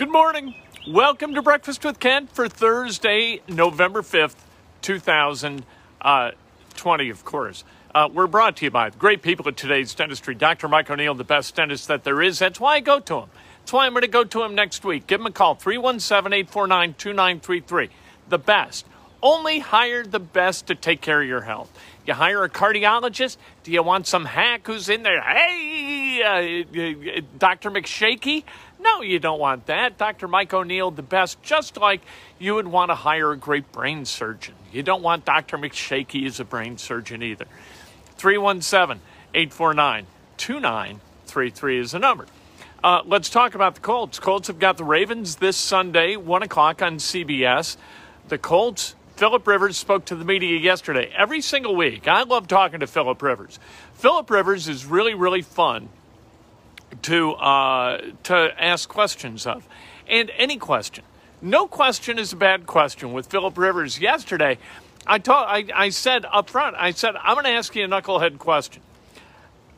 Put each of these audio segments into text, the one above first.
Good morning. Welcome to Breakfast with Kent for Thursday, November 5th, 2020, of course. Uh, we're brought to you by the great people at today's dentistry. Dr. Mike O'Neill, the best dentist that there is. That's why I go to him. That's why I'm going to go to him next week. Give him a call, 317 849 2933. The best. Only hire the best to take care of your health. You hire a cardiologist? Do you want some hack who's in there? Hey, uh, uh, Dr. McShaky? No, you don't want that. Dr. Mike O'Neill, the best, just like you would want to hire a great brain surgeon. You don't want Dr. McShaky as a brain surgeon either. 317 849 2933 is the number. Uh, let's talk about the Colts. Colts have got the Ravens this Sunday, 1 o'clock on CBS. The Colts Philip Rivers spoke to the media yesterday. Every single week, I love talking to Philip Rivers. Philip Rivers is really, really fun to uh, to ask questions of, and any question. No question is a bad question with Philip Rivers. Yesterday, I told I, I said up front, I said I'm going to ask you a knucklehead question.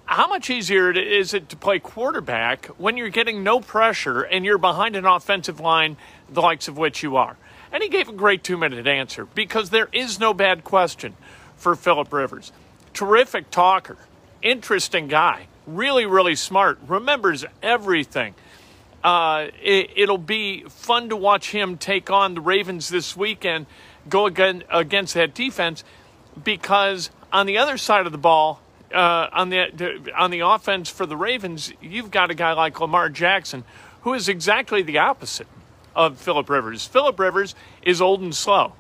How much easier is it to play quarterback when you're getting no pressure and you're behind an offensive line the likes of which you are? And he gave a great two minute answer because there is no bad question for Philip Rivers. Terrific talker, interesting guy, really, really smart, remembers everything. Uh, it, will be fun to watch him take on the Ravens this weekend, go again against that defense, because on the other side of the ball, uh, on the on the offense for the Ravens, you've got a guy like Lamar Jackson, who is exactly the opposite of Philip Rivers. Philip Rivers is old and slow.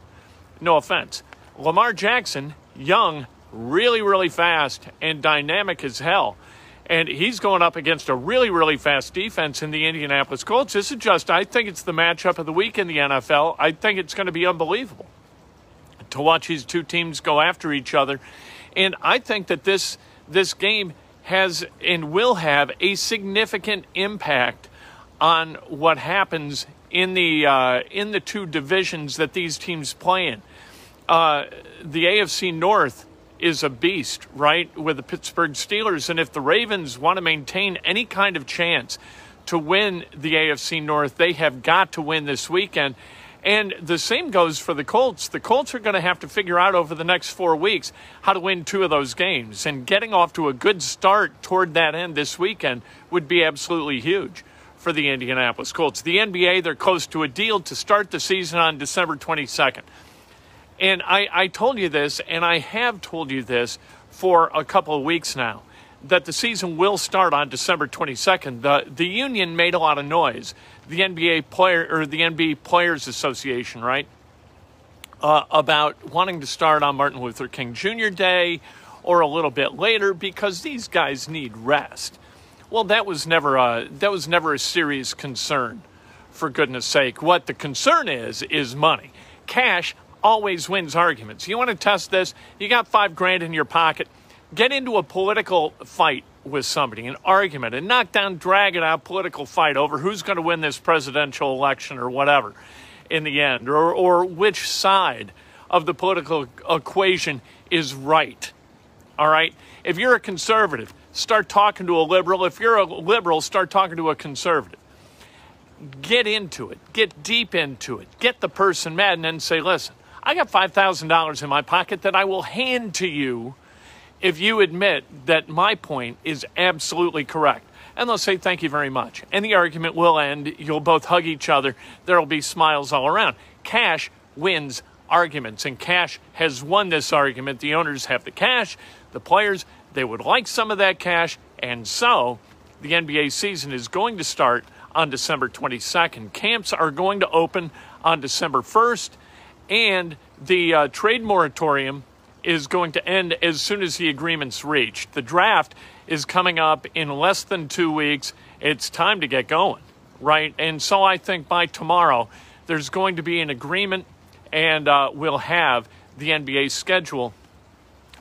No offense. Lamar Jackson, young, really, really fast, and dynamic as hell. And he's going up against a really, really fast defense in the Indianapolis Colts. This is just, I think it's the matchup of the week in the NFL. I think it's going to be unbelievable to watch these two teams go after each other. And I think that this this game has and will have a significant impact on what happens in the uh, in the two divisions that these teams play in. Uh, the AFC North is a beast, right, with the Pittsburgh Steelers, and if the Ravens want to maintain any kind of chance to win the AFC North, they have got to win this weekend. And the same goes for the Colts. The Colts are going to have to figure out over the next four weeks how to win two of those games. And getting off to a good start toward that end this weekend would be absolutely huge for the Indianapolis Colts. The NBA, they're close to a deal to start the season on December 22nd. And I, I told you this, and I have told you this for a couple of weeks now, that the season will start on December 22nd. The, the union made a lot of noise. The NBA player or the NBA Players Association, right? Uh, about wanting to start on Martin Luther King Jr. Day or a little bit later because these guys need rest. Well, that was never a that was never a serious concern. For goodness sake, what the concern is is money. Cash always wins arguments. You want to test this? You got five grand in your pocket. Get into a political fight with somebody, an argument, a knockdown, drag it out political fight over who's going to win this presidential election or whatever in the end, or, or which side of the political equation is right. All right? If you're a conservative, start talking to a liberal. If you're a liberal, start talking to a conservative. Get into it, get deep into it, get the person mad, and then say, listen, I got $5,000 in my pocket that I will hand to you if you admit that my point is absolutely correct. And they'll say, thank you very much. And the argument will end. You'll both hug each other. There'll be smiles all around. Cash wins arguments, and cash has won this argument. The owners have the cash, the players they would like some of that cash, and so the NBA season is going to start on December 22nd. Camps are going to open on December 1st, and the uh, trade moratorium is going to end as soon as the agreement's reached. The draft is coming up in less than two weeks. It's time to get going, right? And so I think by tomorrow, there's going to be an agreement, and uh, we'll have the NBA schedule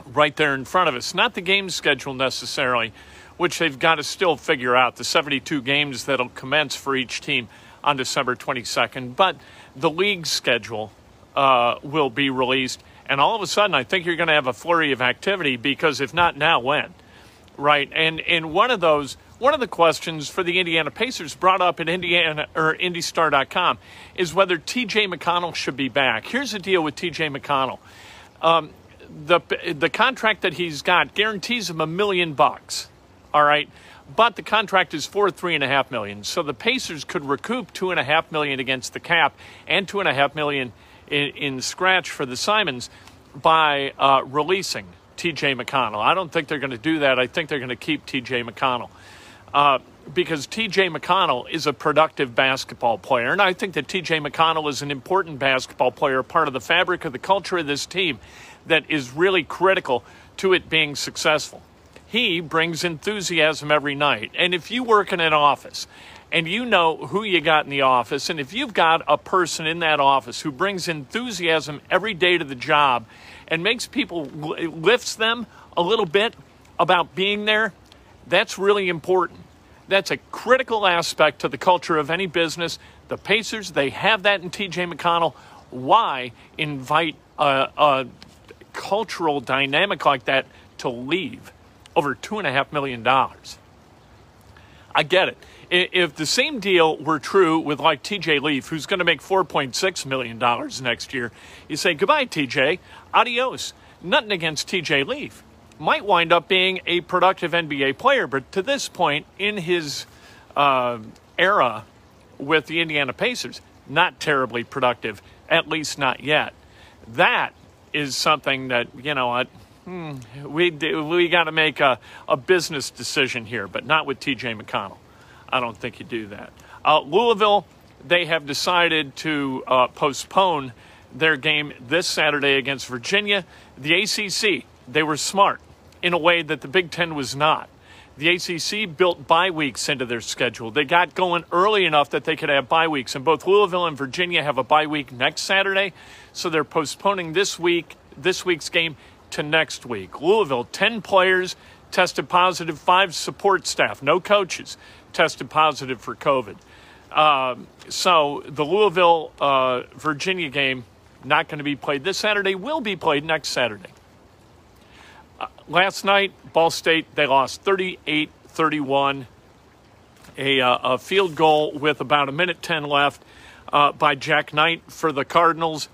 right there in front of us. Not the game schedule necessarily, which they've got to still figure out the 72 games that'll commence for each team on December 22nd, but the league schedule uh, will be released. And all of a sudden, I think you're going to have a flurry of activity because if not now, when? Right? And, and one of those one of the questions for the Indiana Pacers brought up at Indiana or IndyStar.com is whether T.J. McConnell should be back. Here's the deal with T.J. McConnell. Um, the the contract that he's got guarantees him a million bucks. All right, but the contract is for three and a half million. So the Pacers could recoup two and a half million against the cap and two and a half million in, in scratch for the Simons by uh, releasing T.J. McConnell. I don't think they're going to do that. I think they're going to keep T.J. McConnell. Uh, because TJ McConnell is a productive basketball player. And I think that TJ McConnell is an important basketball player, part of the fabric of the culture of this team that is really critical to it being successful. He brings enthusiasm every night. And if you work in an office and you know who you got in the office, and if you've got a person in that office who brings enthusiasm every day to the job and makes people, lifts them a little bit about being there, that's really important. That's a critical aspect to the culture of any business. The Pacers, they have that in TJ McConnell. Why invite a, a cultural dynamic like that to leave over $2.5 million. I get it. If the same deal were true with like TJ Leaf, who's going to make $4.6 million next year, you say, goodbye, TJ, adios. Nothing against TJ Leaf. Might wind up being a productive NBA player, but to this point in his uh, era with the Indiana Pacers, not terribly productive, at least not yet. That is something that you know hmm, we we got to make a, a business decision here, but not with T.J. McConnell. I don't think you do that. Uh, Louisville, they have decided to uh, postpone their game this Saturday against Virginia. The ACC, they were smart in a way that the Big Ten was not. The ACC built bye weeks into their schedule. They got going early enough that they could have bye weeks. And both Louisville and Virginia have a bye week next Saturday. So they're postponing this week, this week's game to next week. Louisville, 10 players tested positive, five support staff, no coaches tested positive for COVID. Um, so the Louisville uh, Virginia game, not going to be played this Saturday, will be played next Saturday. Uh, last night, Ball State, they lost 38 31. A, uh, a, field goal with about a minute 10 left uh, by Jack Knight for the Cardinals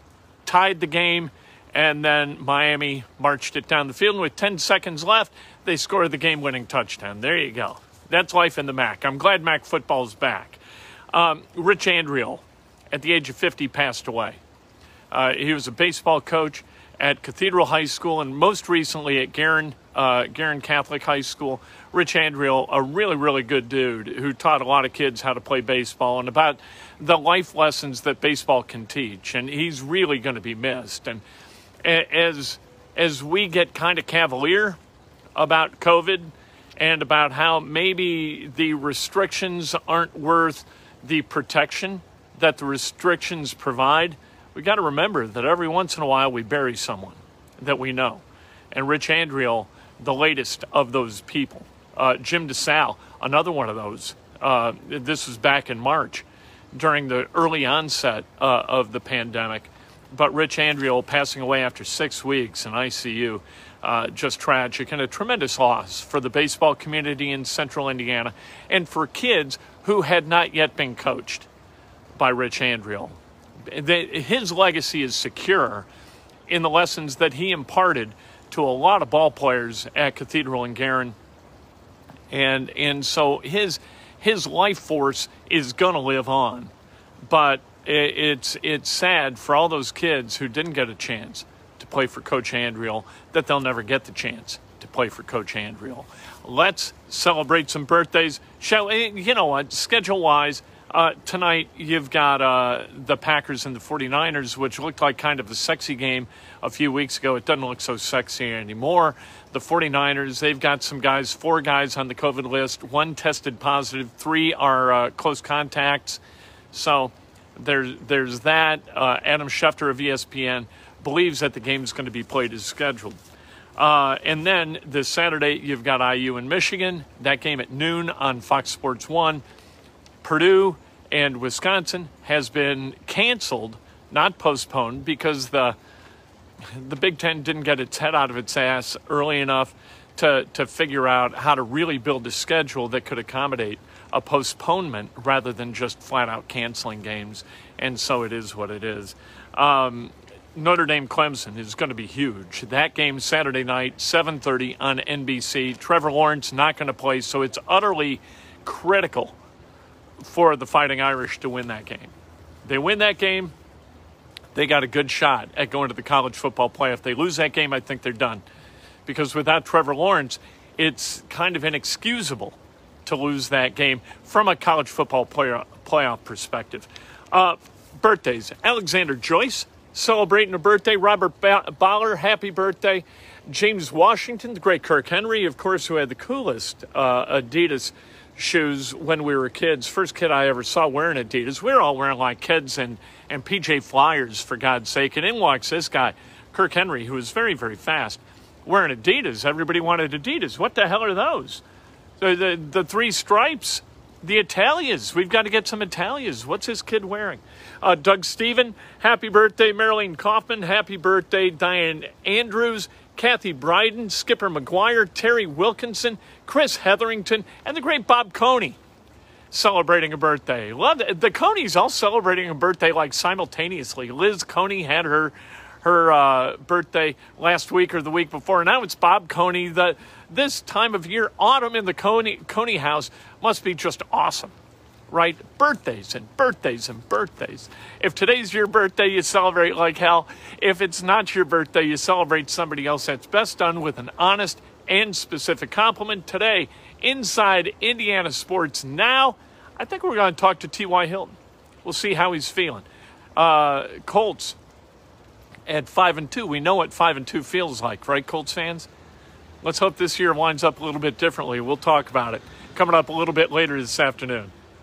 tied the game, and then Miami marched it down the field. And with 10 seconds left, they scored the game winning touchdown. There you go. That's life in the MAC. I'm glad MAC football's back. Um, Rich Andriole, at the age of 50, passed away. Uh, he was a baseball coach at Cathedral High School and most recently at Guerin, uh, Guerin Catholic High School. Rich Andriole, a really, really good dude who taught a lot of kids how to play baseball and about the life lessons that baseball can teach. And he's really going to be missed. And as as we get kind of cavalier about COVID and about how maybe the restrictions aren't worth the protection that the restrictions provide, we got to remember that every once in a while we bury someone that we know. And Rich Andriole, the latest of those people. Uh, Jim DeSalle, another one of those. Uh, this was back in March during the early onset uh, of the pandemic. But Rich Andriole passing away after six weeks in ICU, uh, just tragic and a tremendous loss for the baseball community in central Indiana and for kids who had not yet been coached by Rich Andriole. his legacy is secure in the lessons that he imparted to a lot of ball players at Cathedral and Guerin. And, and so his his life force is going to live on. But it's it's sad for all those kids who didn't get a chance to play for Coach Andriole that they'll never get the chance to play for Coach Andriole. Let's celebrate some birthdays. Shall you know what? Schedule wise, uh, tonight you've got uh, the Packers and the 49ers, which looked like kind of a sexy game a few weeks ago. It doesn't look so sexy anymore. The 49ers, they've got some guys, four guys on the COVID list. One tested positive, three are uh, close contacts. So there's, there's that. Uh, Adam Schefter of ESPN believes that the game is going to be played as scheduled. Uh, and then this Saturday, you've got IU in Michigan. That game at noon on Fox Sports 1. Purdue and Wisconsin has been canceled, not postponed, because the the Big Ten didn't get its head out of its ass early enough to, to figure out how to really build a schedule that could accommodate a postponement rather than just flat out canceling games. And so it is what it is. Um, Notre Dame Clemson is going to be huge. That game Saturday night, 7:30 on NBC. Trevor Lawrence not going to play, so it's utterly critical for the Fighting Irish to win that game. They win that game, they got a good shot at going to the college football playoff. They lose that game, I think they're done. Because without Trevor Lawrence, it's kind of inexcusable to lose that game from a college football playoff perspective. Uh, birthdays Alexander Joyce, celebrating a birthday. Robert Baller, happy birthday. James Washington, the great Kirk Henry, of course, who had the coolest uh, Adidas shoes when we were kids. First kid I ever saw wearing Adidas. We were all wearing like kids and, and PF Flyers, for God's sake. And in walks this guy, Kirk Henry, who was very, very fast, wearing Adidas. Everybody wanted Adidas. What the hell are those? The, the, the three stripes the Italians. We've got to get some Italians. What's this kid wearing? Uh, Doug Steven, happy birthday. Marilyn Kaufman, happy birthday. Diane Andrews, Kathy Bryden, Skipper McGuire, Terry Wilkinson, Chris Hetherington, and the great Bob Coney celebrating a birthday. Love. The Coneys all celebrating a birthday like simultaneously. Liz Coney had her her uh, birthday last week or the week before. Now it's Bob Coney. The this time of year, autumn in the Coney, Coney house must be just awesome, right? Birthdays and birthdays and birthdays. If today's your birthday, you celebrate like hell. If it's not your birthday, you celebrate somebody else. That's best done with an honest and specific compliment. Today, inside Indiana Sports Now, I think we're going to talk to T.Y. Hilton. We'll see how he's feeling. Uh, Colts at five and two. We know what five and two feels like, right, Colts fans? Let's hope this year winds up a little bit differently. We'll talk about it coming up a little bit later this afternoon.